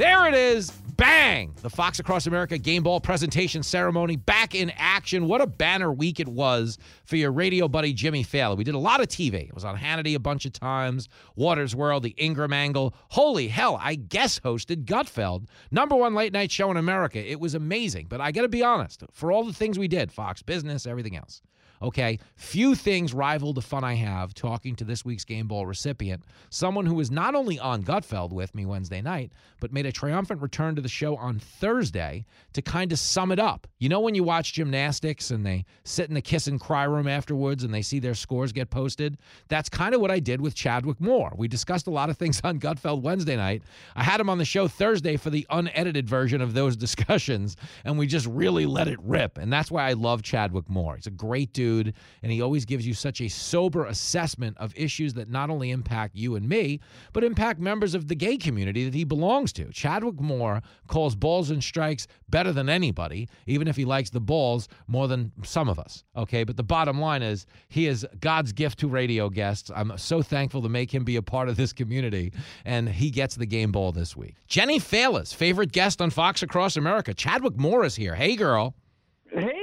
There it is. Bang! The Fox Across America Game Ball presentation ceremony back in action. What a banner week it was for your radio buddy Jimmy Failla. We did a lot of TV. It was on Hannity a bunch of times, Watters' World, The Ingraham Angle. Holy hell, I guest hosted Gutfeld, number one late night show in America. It was amazing. But I got to be honest, for all the things we did, Fox Business, everything else, Okay. Few things rival the fun I have talking to this week's Game Ball recipient, someone who was not only on Gutfeld with me Wednesday night, but made a triumphant return to the show on Thursday to kind of sum it up. You know, when you watch gymnastics and they sit in the kiss and cry room afterwards and they see their scores get posted? That's kind of what I did with Chadwick Moore. We discussed a lot of things on Gutfeld Wednesday night. I had him on the show Thursday for the unedited version of those discussions, and we just really let it rip. And that's why I love Chadwick Moore. He's a great dude dude, and he always gives you such a sober assessment of issues that not only impact you and me, but impact members of the gay community that he belongs to. Chadwick Moore calls balls and strikes better than anybody, even if he likes the balls more than some of us. Okay, but the bottom line is he is God's gift to radio guests. I'm so thankful to make him be a part of this community, and he gets the game ball this week. Jenny Failla's favorite guest on Fox Across America, Chadwick Moore is here. Hey, girl. Hey,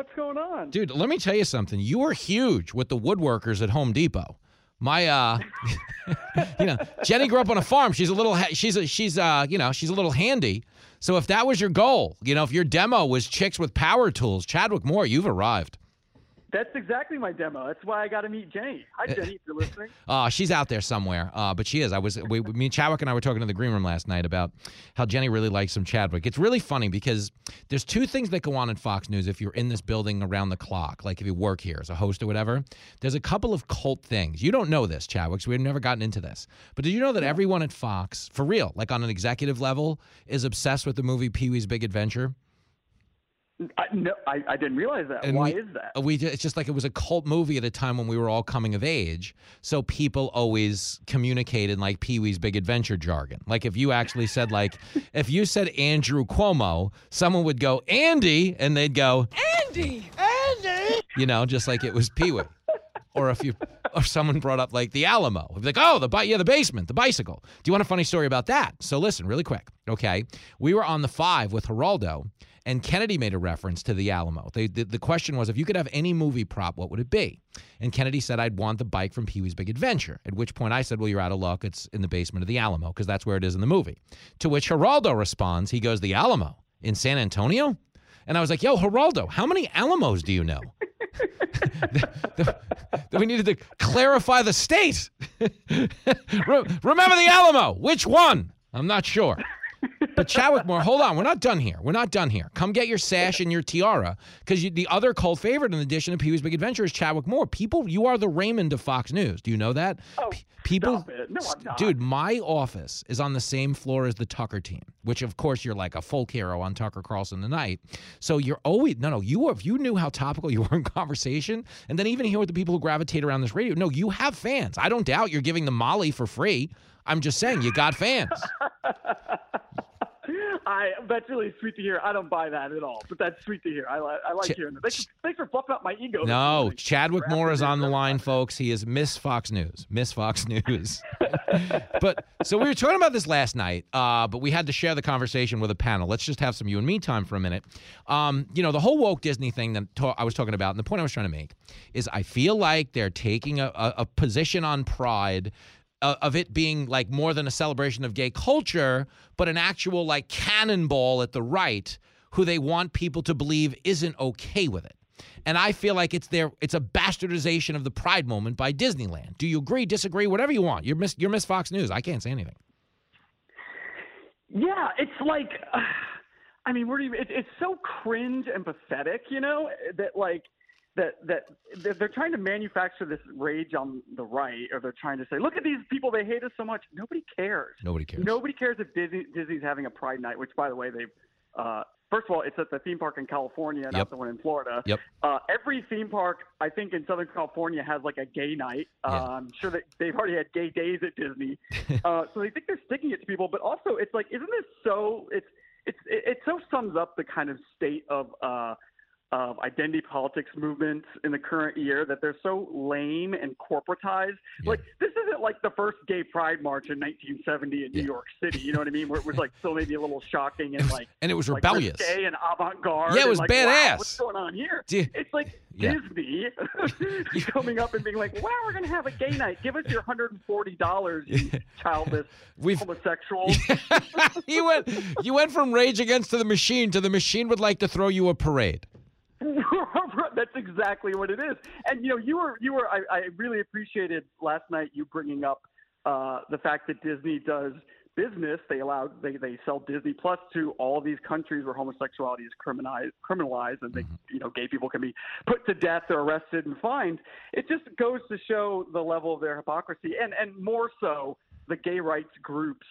what's going on? Dude, let me tell you something. You were huge with the woodworkers at Home Depot. My, uh, you know, Jenny grew up on a farm. She's a little, she's a, she's, uh, you know, she's a little handy. So if that was your goal, you know, if your demo was chicks with power tools, Chadwick Moore, you've arrived. That's exactly my demo. That's why I got to meet Jenny. Hi, uh, Jenny, if you're listening. Uh, she's out there somewhere, uh, but she is. I was, we, me and Chadwick and I were talking in the green room last night about how Jenny really likes some Chadwick. It's really funny because there's two things that go on in Fox News if you're in this building around the clock, like if you work here as a host or whatever. There's a couple of cult things. You don't know this, Chadwick, so we've never gotten into this. But did you know that everyone at Fox, for real, like on an executive level, is obsessed with the movie Pee Wee's Big Adventure? I, no, I, I didn't realize that. And Why we, is that? We it's just like it was a cult movie at a time when we were all coming of age. So people always communicated like Pee Wee's Big Adventure jargon. Like if you actually said like if you said Andrew Cuomo, someone would go Andy, and they'd go Andy, Andy. You know, just like it was Pee Wee. or if you or someone brought up like the Alamo, It'd be like, oh, the yeah, the basement, the bicycle. Do you want a funny story about that? So listen, really quick. Okay, we were on the five with Geraldo, and Kennedy made a reference to the Alamo. They, the, the question was, if you could have any movie prop, what would it be? And Kennedy said, I'd want the bike from Pee Wee's Big Adventure. At which point I said, Well, you're out of luck. It's in the basement of the Alamo because that's where it is in the movie. To which Geraldo responds, He goes, The Alamo in San Antonio? And I was like, Yo, Geraldo, how many Alamos do you know? we needed to clarify the state. Remember the Alamo? Which one? I'm not sure but Chadwick Moore, hold on. We're not done here. We're not done here. Come get your sash and your tiara because the other cult favorite in addition to Pee Wee's Big Adventure is Chadwick Moore. People, you are the Raymond of Fox News. Do you know that? Oh, P- people, no, I'm not. dude, my office is on the same floor as the Tucker team, which of course you're like a folk hero on Tucker Carlson tonight. So you're always no, no. You if you knew how topical you were in conversation, and then even here with the people who gravitate around this radio, no, you have fans. I don't doubt you're giving them Molly for free. I'm just saying you got fans. I that's really sweet to hear. I don't buy that at all, but that's sweet to hear. I, I like Ch- hearing that. Thanks, thanks for buffing up my ego. No, Chadwick Moore is on the line, folks. He is Miss Fox News. Miss Fox News. but so we were talking about this last night, uh, but we had to share the conversation with a panel. Let's just have some you and me time for a minute. Um, you know, the whole woke Disney thing that ta- I was talking about, and the point I was trying to make is I feel like they're taking a, a, a position on pride uh, of it being like more than a celebration of gay culture, but an actual like cannonball at the right who they want people to believe isn't okay with it. And I feel like it's their it's a bastardization of the pride moment by Disneyland. Do you agree, disagree, whatever you want? You're Miss you're Miss Fox News. I can't say anything. Yeah, it's like uh, I mean, we're it, it's so cringe and pathetic, you know, that like that that they're trying to manufacture this rage on the right, or they're trying to say, "Look at these people; they hate us so much." Nobody cares. Nobody cares. Nobody cares if Disney, Disney's having a Pride Night. Which, by the way, they uh, first of all, it's at the theme park in California, not yep. the one in Florida. Yep. Uh, every theme park, I think, in Southern California has like a gay night. Uh, yeah. I'm sure that they've already had gay days at Disney, uh, so they think they're sticking it to people. But also, it's like, isn't this so? It's it's it, it so sums up the kind of state of. Of identity politics movements in the current year that they're so lame and corporatized. Yeah. Like this isn't like the first gay pride march in 1970 in Yeah. New York City. You know what I mean? Where it was like still maybe a little shocking and like and it was like rebellious. risque and avant-garde. Yeah, it and was like, wow, badass. what's going on here? Di- It's like Yeah. Disney coming up and being like, "Wow, we're going to have a gay night. Give us your hundred and forty dollars, you childless We've- homosexual." you went you went from Rage Against the Machine to the Machine would like to throw you a parade. Exactly what it is. And you know, you were you were. I, I really appreciated last night you bringing up uh, the fact that Disney does business. They allow they they sell Disney Plus to all these countries where homosexuality is criminalized, criminalized, and they you know gay people can be put to death or arrested and fined. It just goes to show the level of their hypocrisy, and and more so the gay rights groups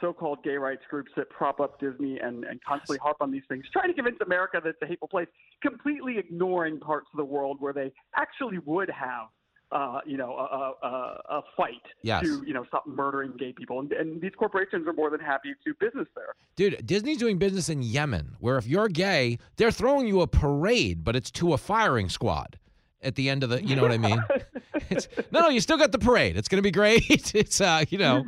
so-called gay rights groups that prop up Disney and, and constantly harp on these things, trying to convince America that it's a hateful place, completely ignoring parts of the world where they actually would have, uh, you know, a, a, a fight Yes. to, you know, stop murdering gay people. And, and these corporations are more than happy to do business there. Dude, Disney's doing business in Yemen, where if you're gay, they're throwing you a parade, but it's to a firing squad at the end of the. You know what I mean? It's, no, no, you still got the parade. It's gonna be great. It's uh, you know,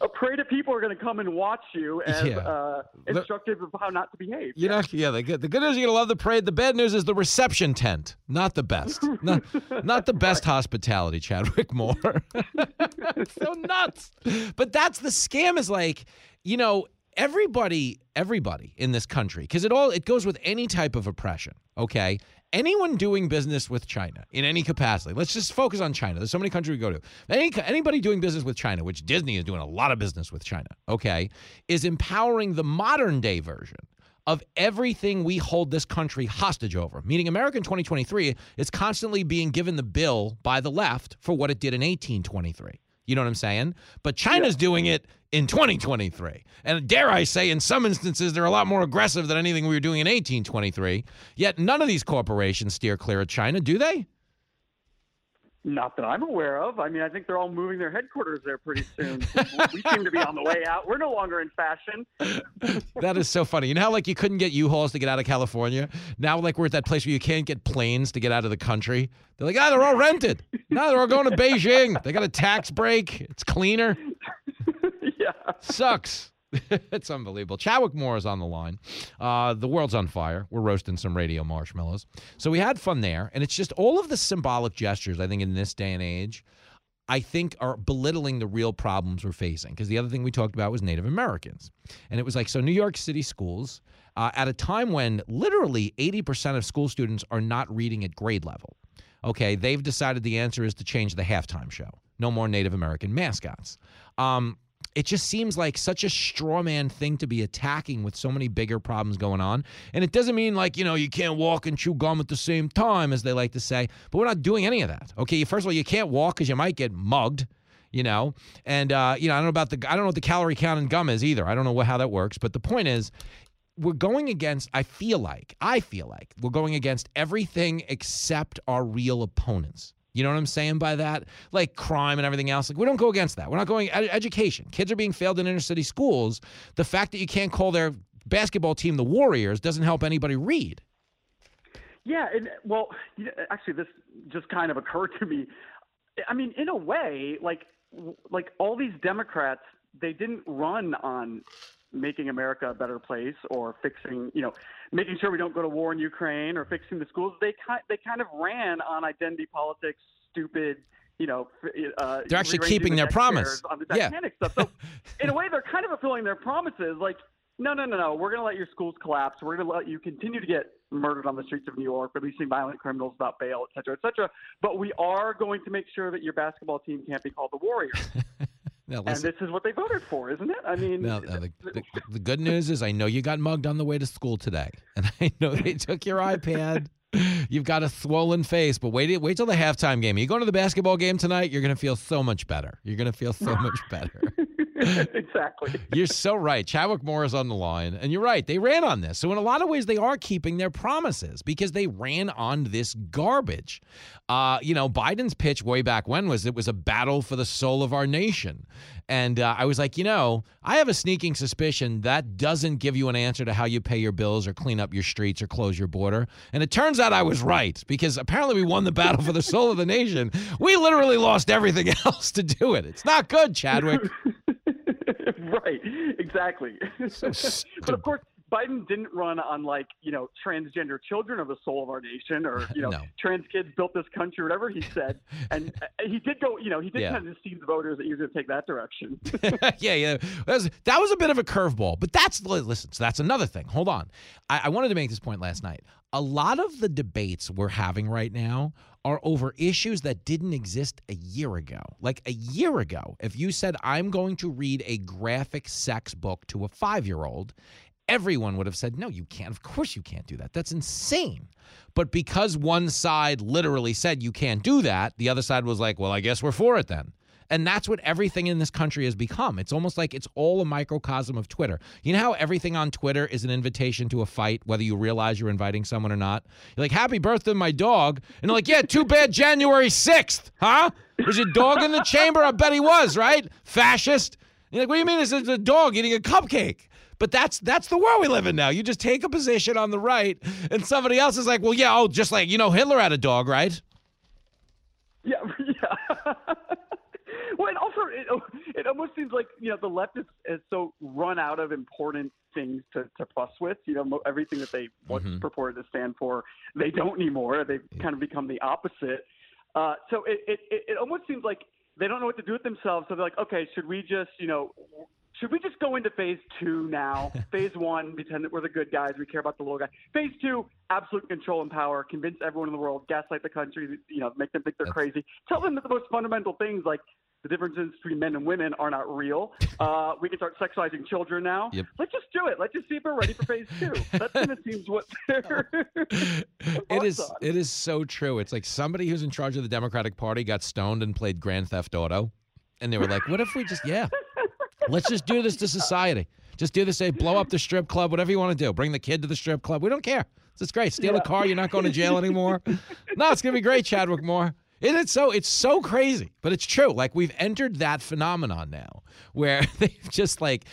a parade of people are going to come and watch you as Yeah. uh, The- instructive of how not to behave. you know, yeah. The good, the good news you're gonna love the parade. The bad news is the reception tent, not the best, not, not the best hospitality. Chadwick Moore, so nuts. But that's the scam. Is like, you know, everybody, everybody in this country, because it all it goes with any type of oppression. Okay, anyone doing business with China in any capacity. Let's just focus on China. There's so many countries we go to. Any anybody doing business with China, which Disney is doing a lot of business with China. Okay, is empowering the modern day version of everything we hold this country hostage over. Meaning, America in 2023 is constantly being given the bill by the left for what it did in 1823. You know what I'm saying? But China's doing it in 2023. And dare I say, in some instances, they're a lot more aggressive than anything we were doing in 1823. Yet none of these corporations steer clear of China, do they? Not that I'm aware of. I mean, I think they're all moving their headquarters there pretty soon. we seem to be on the way out. We're no longer in fashion. That is so funny. You know how like you couldn't get U-Hauls to get out of California? Now like we're at that place where you can't get planes to get out of the country. They're like, ah, they're all rented. Now they're all going to Beijing. They got a tax break. It's cleaner. yeah. Sucks. it's unbelievable. Chadwick Moore is on the line. Uh, the world's on fire. We're roasting some radio marshmallows. So we had fun there. And it's just all of the symbolic gestures, I think, in this day and age, I think are belittling the real problems we're facing. Because the other thing we talked about was Native Americans. And it was like, so New York City schools, uh, at a time when literally 80% of school students are not reading at grade level. Okay, they've decided the answer is to change the halftime show. No more Native American mascots. Um, it just seems like such a straw man thing to be attacking with so many bigger problems going on. And it doesn't mean like, you know, you can't walk and chew gum at the same time, as they like to say, but we're not doing any of that. Okay, first of all, you can't walk because you might get mugged. You know, and uh, you know, I don't know about the I don't know what the calorie count in gum is either. I don't know how that works, but the point is, we're going against i feel like i feel like we're going against everything except our real opponents you know what i'm saying by that? Like crime and everything else. Like we don't go against that. We're not going ed- education. Kids are being failed in inner city schools. The fact that you can't call their basketball team the warriors doesn't help anybody read. Yeah, and well, actually, this just kind of occurred to me. I mean, in a way, like like all these Democrats, they didn't run on making America a better place or fixing, you know, making sure we don't go to war in Ukraine or fixing the schools. They kind they kind of ran on identity politics, stupid. You know, uh, They're actually keeping the their promise. on the Yeah. Stuff. So, in a way, they're kind of fulfilling their promises. Like, no, no, no, no. We're going to let your schools collapse. We're going to let you continue to get murdered on the streets of New York, releasing violent criminals without bail, et cetera, et cetera. But we are going to make sure that your basketball team can't be called the Warriors. now, and this is what they voted for, isn't it? I mean, now uh, the, the, the good news is I know you got mugged on the way to school today, and I know they took your iPad. You've got a swollen face, but wait wait till the halftime game. You going to the basketball game tonight? You're going to feel so much better. You're going to feel so much better. exactly. You're so right. Chadwick Moore is on the line, and you're right. They ran on this. So, in a lot of ways, they are keeping their promises because they ran on this garbage. Uh, you know, Biden's pitch way back when was it was a battle for the soul of our nation. And uh, I was like, you know, I have a sneaking suspicion that doesn't give you an answer to how you pay your bills or clean up your streets or close your border. And it turns out I was right because apparently we won the battle for the soul of the nation. We literally lost everything else to do it. It's not good, Chadwick. right, exactly. but of course, Biden didn't run on like you know transgender children are the soul of our nation or you know No. trans kids built this country, whatever he said, and uh, he did go. You know, he did Yeah. kind of deceive the voters that he was going to take that direction. yeah, yeah. That was, that was a bit of a curveball, but that's listen. So that's another thing. Hold on. I, I wanted to make this point last night. A lot of the debates we're having right now are over issues that didn't exist a year ago. Like a year ago, if you said I'm going to read a graphic sex book to a five year old. Everyone would have said, no, you can't. Of course, you can't do that. That's insane. But because one side literally said you can't do that, the other side was like, well, I guess we're for it then. And that's what everything in this country has become. It's almost like it's all a microcosm of Twitter. You know how everything on Twitter is an invitation to a fight, whether you realize you're inviting someone or not? You're like, happy birthday, my dog. And they're like, yeah, too bad January 6th, huh? Was your dog in the chamber? I bet he was, right? Fascist. You're like, what do you mean is it's a dog eating a cupcake? But that's that's the world we live in now. You just take a position on the right, and somebody else is like, well, yeah, oh, just like, you know, Hitler had a dog, right? Yeah, yeah. Well, and also it, it almost seems like you know the left is, is so run out of important things to, to fuss with. You know, mo- everything that they once Mhm. purported to stand for, they don't anymore. They've kind of become the opposite. Uh, so it, it it it almost seems like they don't know what to do with themselves. So they're like, okay, should we just you know. Should we just go into phase two now? phase one, pretend that we're the good guys. We care about the little guy. Phase two, absolute control and power. Convince everyone in the world. Gaslight the country. You know, make them think they're That's- crazy. Tell them that the most fundamental things, like the differences between men and women, are not real. Uh, we can start sexualizing children now. Yep. Let's just do it. Let's just see if we're ready for phase two. That kind of seems what they're. it is. On. It is so true. It's like somebody who's in charge of the Democratic Party got stoned and played Grand Theft Auto, and they were like, "What if we just yeah, let's just do this to society. Just do this. Say, blow up the strip club, whatever you want to do. Bring the kid to the strip club. We don't care. It's great. Steal a car. You're not going to jail anymore. no, it's gonna be great, Chadwick Moore. And it so it's so crazy, but it's true. Like we've entered that phenomenon now, where they've just like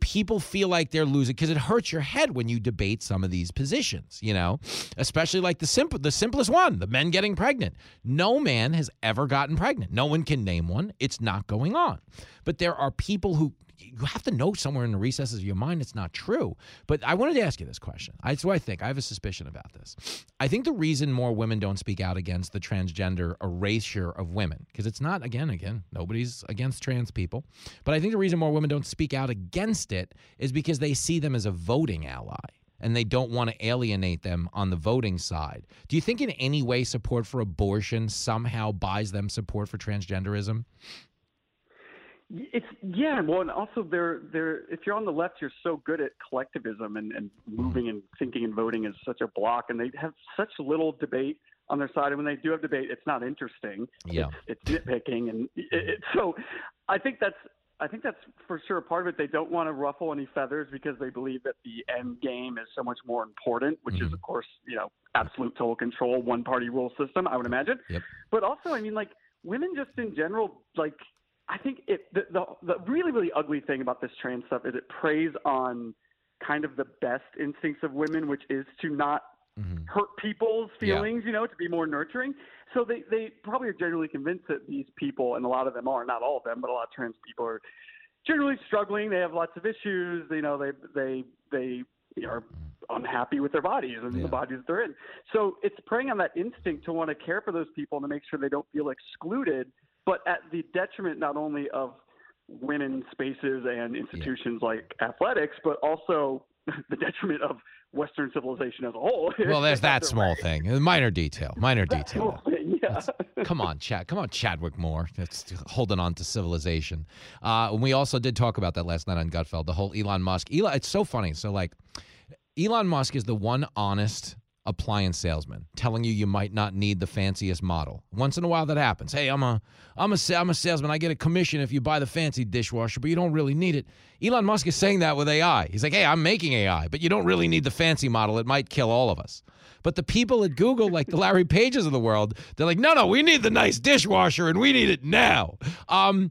people feel like they're losing because it hurts your head when you debate some of these positions. You know, especially like the simple, the simplest one, the men getting pregnant. No man has ever gotten pregnant. No one can name one. It's not going on. But there are people who you have to know somewhere in the recesses of your mind it's not true. But I wanted to ask you this question. That's what I think. I have a suspicion about this. I think the reason more women don't speak out against the transgender erasure of women, because it's not, again, again, nobody's against trans people. But I think the reason more women don't speak out against it is because they see them as a voting ally and they don't want to alienate them on the voting side. Do you think in any way support for abortion somehow buys them support for transgenderism? It's yeah, well, and also they're they're if you're on the left, you're so good at collectivism and, and moving and thinking and voting is such a block, and they have such little debate on their side. And when they do have debate, it's not interesting. Yeah. it's, it's nitpicking, and it, it, so I think that's I think that's for sure a part of it. They don't want to ruffle any feathers because they believe that the end game is so much more important, which Mhm. is of course you know absolute total control, one party rule system. I would imagine. Yep. But also, I mean, like women just in general, like I think it the, the the really really ugly thing about this trans stuff is it preys on kind of the best instincts of women, which is to not Mhm. hurt people's Yeah. feelings, you know, to be more nurturing. So they they probably are generally convinced that these people, and a lot of them are, not all of them, but a lot of trans people are generally struggling. They have lots of issues. You know, they they they are unhappy with their bodies and Yeah. the bodies they're in. So it's preying on that instinct to want to care for those people and to make sure they don't feel excluded, but at the detriment not only of women's spaces and institutions like athletics, but also the detriment of Western civilization as a whole. Well, there's that small thing. A minor detail. Minor detail. thing, yeah. Come on, Chad. Come on, Chadwick Moore. That's holding on to civilization. Uh, and we also did talk about that last night on Gutfeld. The whole Elon Musk. Elon. It's so funny. So like, Elon Musk is the one honest appliance salesman telling you you might not need the fanciest model. Once in a while that happens. Hey, I'm a I'm a I'm a salesman. I get a commission if you buy the fancy dishwasher, but you don't really need it. Elon Musk is saying that with AI. He's like, "Hey, I'm making AI, but you don't really need the fancy model. It might kill all of us." But the people at Google, like the Larry Pages of the world, they're like, "No, no, we need the nice dishwasher and we need it now." Um,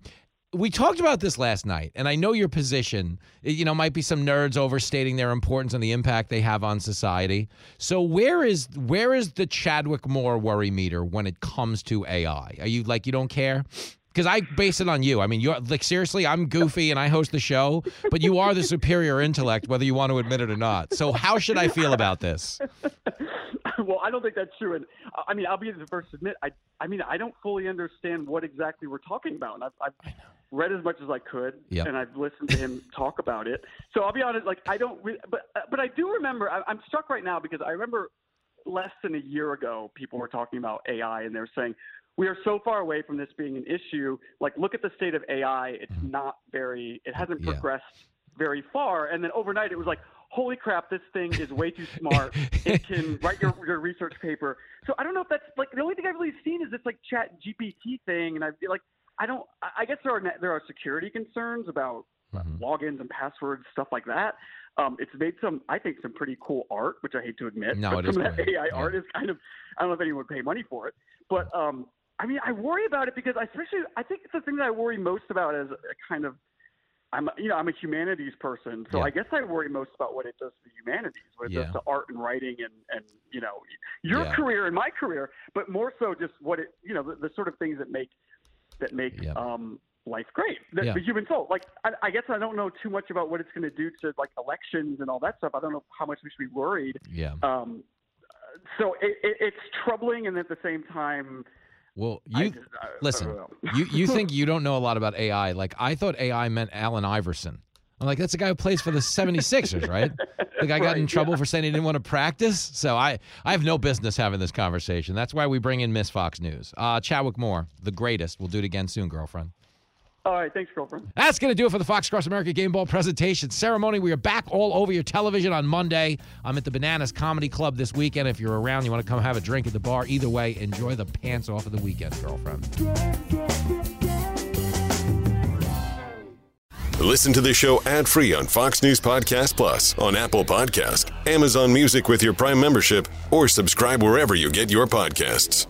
we talked about this last night, and I know your position. You know, might be some nerds overstating their importance and the impact they have on society. So, where is where is the Chadwick Moore worry meter when it comes to AI? Are you like you don't care? Because I base it on you. I mean, you're like seriously. I'm goofy and I host the show, but you are the superior intellect, whether you want to admit it or not. So, how should I feel about this? Well, I don't think that's true. And uh, I mean, I'll be the first to admit, I, I mean, I don't fully understand what exactly we're talking about. And I've, I've read as much as I could, Yep. and I've listened to him talk about it. So I'll be honest, like I don't, re- but uh, but I do remember. I, I'm struck right now because I remember less than a year ago, people were talking about AI, and they were saying we are so far away from this being an issue. Like, look at the state of AI; it's mm-hmm. not very, it hasn't Yeah. progressed very far. And then overnight, it was like. Holy crap! This thing is way too smart. It can write your, your research paper. So I don't know if that's like the only thing I've really seen is this like Chat GPT thing, and I feel like I don't. I guess there are there are security concerns about Mhm. logins and passwords, stuff like that. Um, it's made some, I think, some pretty cool art, which I hate to admit. No, but it is some of that. AI Yeah. art is kind of. I don't know if anyone would pay money for it, but um, I mean, I worry about it because, I especially, I think the thing that I worry most about is a kind of. I'm, you know, I'm a humanities person, so Yeah. I guess I worry most about what it does to the humanities, what it Yeah. does to art and writing, and and you know, your Yeah. career and my career, but more so just what it, you know, the, the sort of things that make that make um, life great. The, the human soul. Like, I, I guess I don't know too much about what it's going to do to like elections and all that stuff. I don't know how much we should be worried. Yeah. Um, so it, it, it's troubling, and at the same time, Well, I you just, I- I listen. you you think you don't know a lot about AI. Like I thought AI meant Allen Iverson. I'm like, that's the guy who plays for the 76ers, right? The guy got in trouble yeah. for saying he didn't want to practice. So I, I have no business having this conversation. That's why we bring in Miss Fox News. Uh, Chadwick Moore, the greatest. We'll do it again soon, girlfriend. All right, thanks, girlfriend. That's going to do it for the Fox Cross America Game Ball presentation ceremony. We are back all over your television on Monday. I'm at the Bananas Comedy Club this weekend. If you're around, you want to come have a drink at the bar. Either way, enjoy the pants off of the weekend, girlfriend. Listen to the show ad-free on Fox News Podcast Plus, on Apple Podcast, Amazon Music with your Prime membership, or subscribe wherever you get your podcasts.